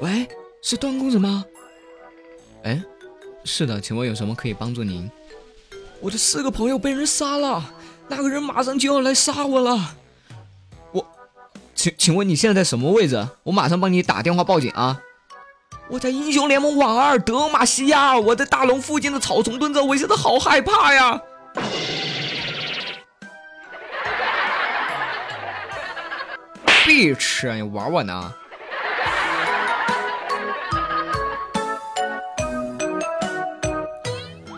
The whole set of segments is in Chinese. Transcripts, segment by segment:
喂，是段公子吗？哎，是的，请问有什么可以帮助您？我的四个朋友被人杀了，那个人马上就要来杀我了。我，请请问你现在在什么位置？我马上帮你打电话报警啊！我在英雄联盟网二德玛西亚，我在大龙附近的草丛蹲着，我现在好害怕呀！别吃，你玩我呢？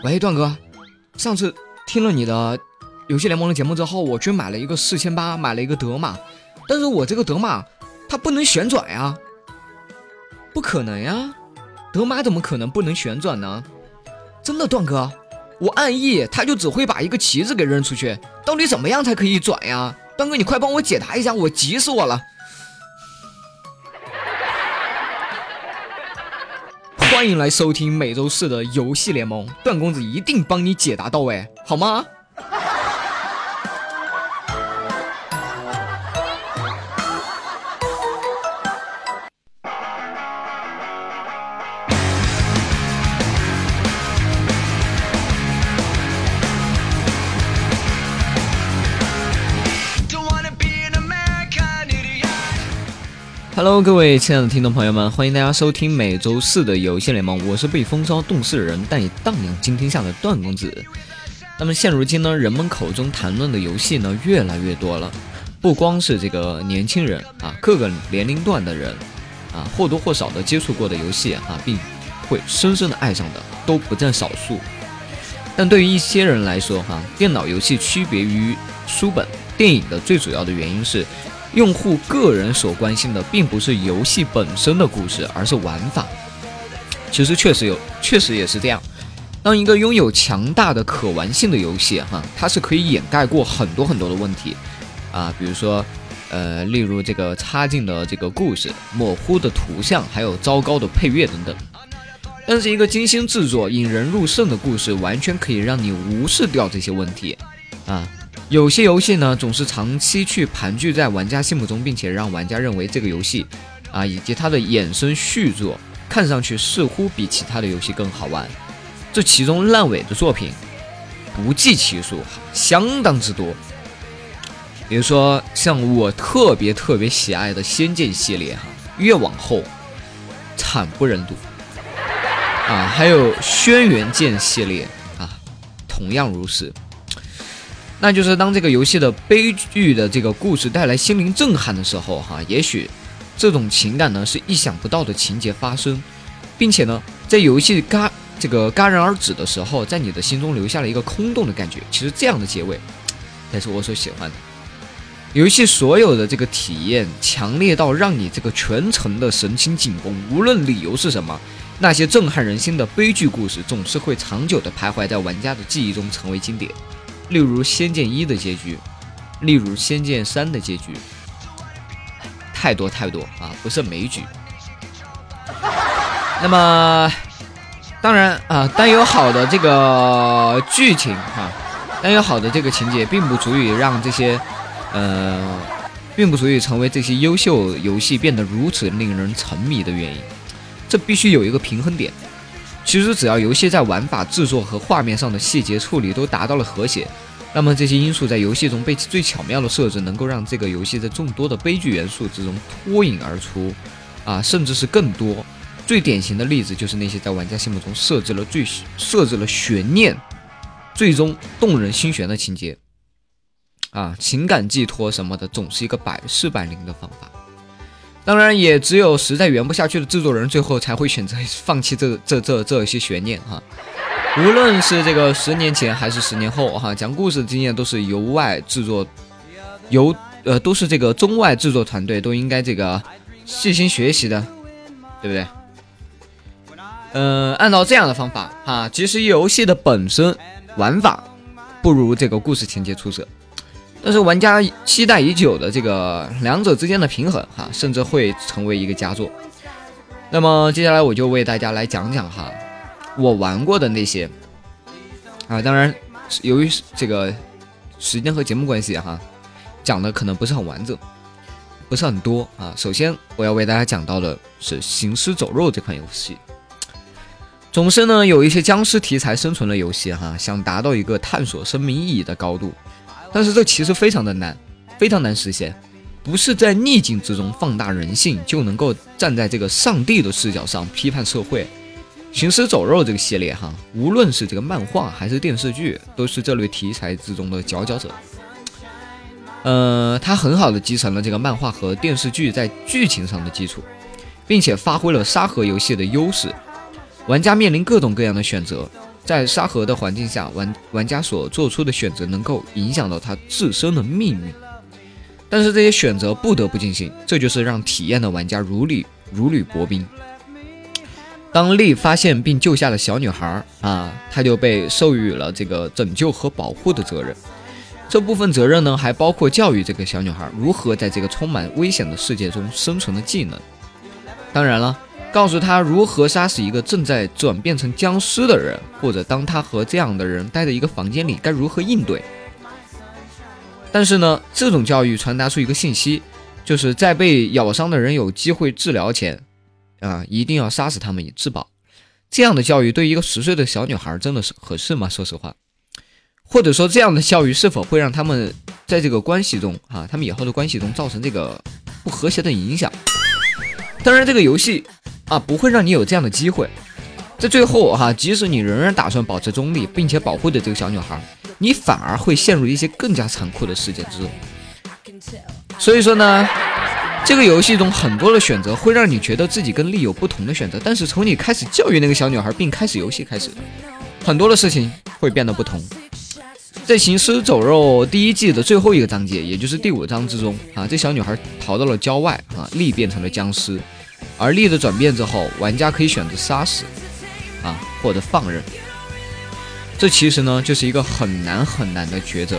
喂，段哥，上次听了你的游戏联盟的节目之后，我去买了一个四千八，买了一个德玛，但是我这个德玛它不能旋转呀，不可能呀，德玛怎么可能不能旋转呢？真的，段哥，我按 E 它就只会把一个旗子给扔出去，到底怎么样才可以转呀？段哥，你快帮我解答一下，我急死我了。欢迎来收听每周四的游戏联盟，段公子一定帮你解答到位，好吗？？Hello，各位亲爱的听众朋友们，欢迎大家收听每周四的游戏联盟。我是被风骚冻死的人，但也荡漾惊天下的段公子。那么现如今呢，人们口中谈论的游戏呢越来越多了，不光是这个年轻人啊，各个年龄段的人啊，或多或少的接触过的游戏啊，并会深深的爱上的都不在少数。但对于一些人来说，哈，电脑游戏区别于书本电影的最主要的原因是。用户个人所关心的并不是游戏本身的故事，而是玩法。其实确实有，确实也是这样。当一个拥有强大的可玩性的游戏，哈，它是可以掩盖过很多很多的问题啊，比如说，呃，例如这个插进的这个故事、模糊的图像，还有糟糕的配乐等等。但是一个精心制作、引人入胜的故事，完全可以让你无视掉这些问题啊。有些游戏呢，总是长期去盘踞在玩家心目中，并且让玩家认为这个游戏，啊，以及它的衍生续作，看上去似乎比其他的游戏更好玩。这其中烂尾的作品不计其数，相当之多。比如说像我特别特别喜爱的《仙剑》系列，哈，越往后惨不忍睹。啊，还有《轩辕剑》系列，啊，同样如此。那就是当这个游戏的悲剧的这个故事带来心灵震撼的时候，哈，也许这种情感呢是意想不到的情节发生，并且呢，在游戏戛这个戛然而止的时候，在你的心中留下了一个空洞的感觉。其实这样的结尾才是我所喜欢的。游戏所有的这个体验强烈到让你这个全程的神情紧绷，无论理由是什么，那些震撼人心的悲剧故事总是会长久的徘徊在玩家的记忆中，成为经典。例如《仙剑一》的结局，例如《仙剑三》的结局，太多太多啊，不胜枚举。那么，当然啊，单有好的这个剧情哈，单有好的这个情节，并不足以让这些，呃，并不足以成为这些优秀游戏变得如此令人沉迷的原因。这必须有一个平衡点。其实只要游戏在玩法制作和画面上的细节处理都达到了和谐，那么这些因素在游戏中被最巧妙的设置，能够让这个游戏在众多的悲剧元素之中脱颖而出，啊，甚至是更多。最典型的例子就是那些在玩家心目中设置了最设置了悬念，最终动人心弦的情节，啊，情感寄托什么的，总是一个百试百灵的方法。当然，也只有实在圆不下去的制作人，最后才会选择放弃这这这这些悬念哈。无论是这个十年前还是十年后哈，讲故事的经验都是由外制作，由呃都是这个中外制作团队都应该这个细心学习的，对不对？嗯，按照这样的方法哈，其实游戏的本身玩法不如这个故事情节出色。但是玩家期待已久的这个两者之间的平衡，哈，甚至会成为一个佳作。那么接下来我就为大家来讲讲哈，我玩过的那些啊，当然由于这个时间和节目关系哈，讲的可能不是很完整。不是很多啊。首先，我要为大家讲到的是《行尸走肉》这款游戏。总是呢，有一些僵尸题材生存的游戏哈，想达到一个探索生命意义的高度，但是这其实非常的难，非常难实现。不是在逆境之中放大人性，就能够站在这个上帝的视角上批判社会。行尸走肉这个系列哈，无论是这个漫画还是电视剧，都是这类题材之中的佼佼者。呃，它很好的继承了这个漫画和电视剧在剧情上的基础，并且发挥了沙盒游戏的优势。玩家面临各种各样的选择，在沙盒的环境下，玩玩家所做出的选择能够影响到他自身的命运。但是这些选择不得不进行，这就是让体验的玩家如履如履薄冰。当丽发现并救下了小女孩啊，他就被授予了这个拯救和保护的责任。这部分责任呢，还包括教育这个小女孩如何在这个充满危险的世界中生存的技能。当然了，告诉他如何杀死一个正在转变成僵尸的人，或者当他和这样的人待在一个房间里该如何应对。但是呢，这种教育传达出一个信息，就是在被咬伤的人有机会治疗前，啊，一定要杀死他们以自保。这样的教育对于一个十岁的小女孩真的是合适吗？说实话，或者说这样的教育是否会让他们在这个关系中，啊，他们以后的关系中造成这个不和谐的影响？当然，这个游戏啊，不会让你有这样的机会。在最后，哈，即使你仍然打算保持中立，并且保护着这个小女孩。你反而会陷入一些更加残酷的事件之中。所以说呢，这个游戏中很多的选择会让你觉得自己跟利有不同的选择。但是从你开始教育那个小女孩并开始游戏开始，很多的事情会变得不同。在《行尸走肉》第一季的最后一个章节，也就是第五章之中啊，这小女孩逃到了郊外啊，利变成了僵尸。而力的转变之后，玩家可以选择杀死啊，或者放任。这其实呢，就是一个很难很难的抉择。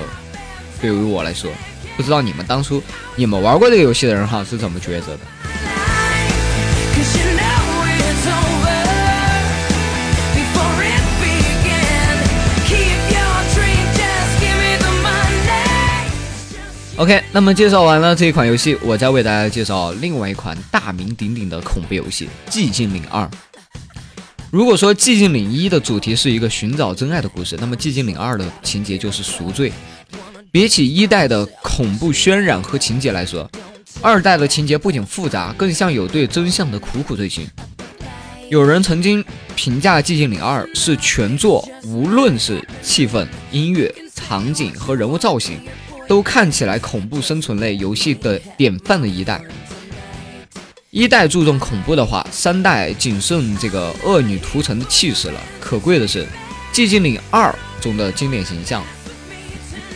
对于我来说，不知道你们当初你们玩过这个游戏的人哈是怎么抉择的？OK，那么介绍完了这一款游戏，我再为大家介绍另外一款大名鼎鼎的恐怖游戏《寂静岭二》。如果说《寂静岭一》的主题是一个寻找真爱的故事，那么《寂静岭二》的情节就是赎罪。比起一代的恐怖渲染和情节来说，二代的情节不仅复杂，更像有对真相的苦苦追寻。有人曾经评价《寂静岭二》是全作无论是气氛、音乐、场景和人物造型，都看起来恐怖生存类游戏的典范的一代。一代注重恐怖的话，三代仅剩这个恶女屠城的气势了。可贵的是，《寂静岭二》中的经典形象，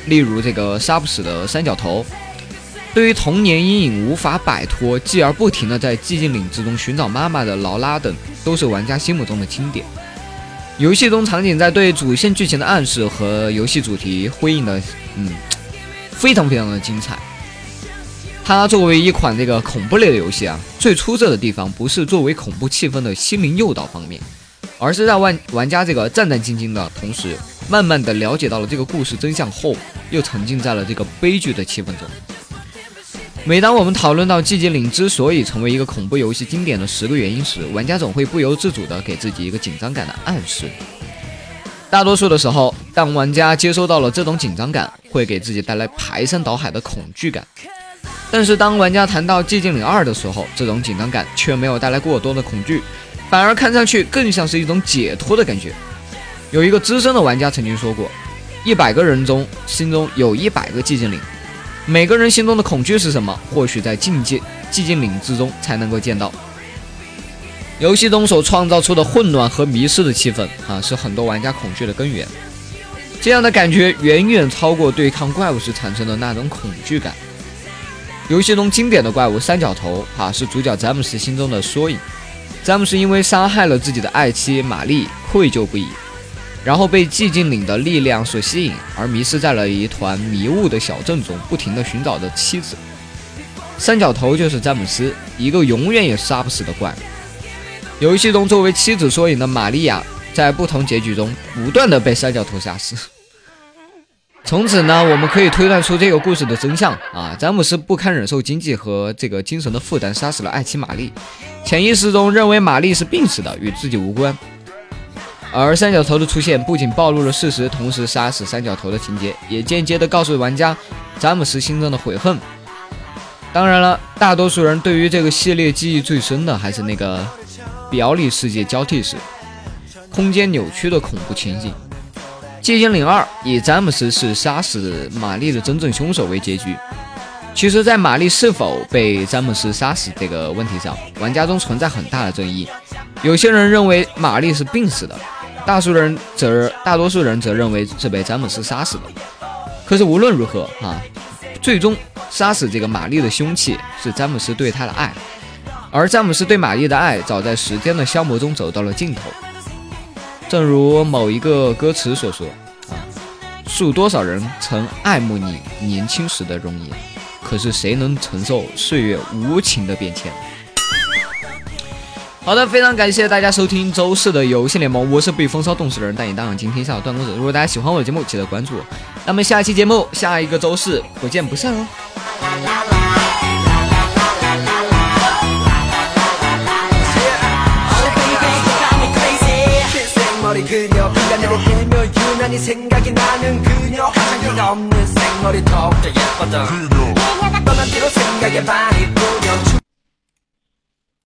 例如这个杀不死的三角头，对于童年阴影无法摆脱，继而不停的在寂静岭之中寻找妈妈的劳拉等，都是玩家心目中的经典。游戏中场景在对主线剧情的暗示和游戏主题呼应的，嗯，非常非常的精彩。它作为一款这个恐怖类的游戏啊，最出色的地方不是作为恐怖气氛的心灵诱导方面，而是让玩玩家这个战战兢兢的同时，慢慢的了解到了这个故事真相后，又沉浸在了这个悲剧的气氛中。每当我们讨论到《寂静岭》之所以成为一个恐怖游戏经典的十个原因时，玩家总会不由自主的给自己一个紧张感的暗示。大多数的时候，当玩家接收到了这种紧张感，会给自己带来排山倒海的恐惧感。但是当玩家谈到《寂静岭二》的时候，这种紧张感却没有带来过多的恐惧，反而看上去更像是一种解脱的感觉。有一个资深的玩家曾经说过：“一百个人中心中有一百个寂静岭，每个人心中的恐惧是什么？或许在境界寂静岭之中才能够见到。”游戏中所创造出的混乱和迷失的气氛啊，是很多玩家恐惧的根源。这样的感觉远远超过对抗怪物时产生的那种恐惧感。游戏中经典的怪物三角头啊，是主角詹姆斯心中的缩影。詹姆斯因为杀害了自己的爱妻玛丽，愧疚不已，然后被寂静岭的力量所吸引，而迷失在了一团迷雾的小镇中，不停地寻找着妻子。三角头就是詹姆斯，一个永远也杀不死的怪。游戏中作为妻子缩影的玛利亚，在不同结局中不断的被三角头杀死。从此呢，我们可以推断出这个故事的真相啊！詹姆斯不堪忍受经济和这个精神的负担，杀死了爱妻玛丽，潜意识中认为玛丽是病死的，与自己无关。而三角头的出现不仅暴露了事实，同时杀死三角头的情节也间接的告诉玩家詹姆斯心中的悔恨。当然了，大多数人对于这个系列记忆最深的还是那个表里世界交替时，空间扭曲的恐怖情景。《寂静岭二》以詹姆斯是杀死玛丽的真正凶手为结局。其实，在玛丽是否被詹姆斯杀死这个问题上，玩家中存在很大的争议。有些人认为玛丽是病死的，大数人则大多数人则认为是被詹姆斯杀死的。可是无论如何啊，最终杀死这个玛丽的凶器是詹姆斯对她的爱，而詹姆斯对玛丽的爱早在时间的消磨中走到了尽头。正如某一个歌词所说：“啊，数多少人曾爱慕你年轻时的容颜，可是谁能承受岁月无情的变迁？”好的，非常感谢大家收听周四的游戏联盟，我是被风骚冻死的人，带你当上今天下的段公子。如果大家喜欢我的节目，记得关注我。那么下期节目，下一个周四不见不散哦。 그녀비가내려개며유난히 생각이 나는 그녀 화장기가 없는 생머리 더욱더 예뻤던 그녀. 떠난 뒤로 생각에 반이 뿌려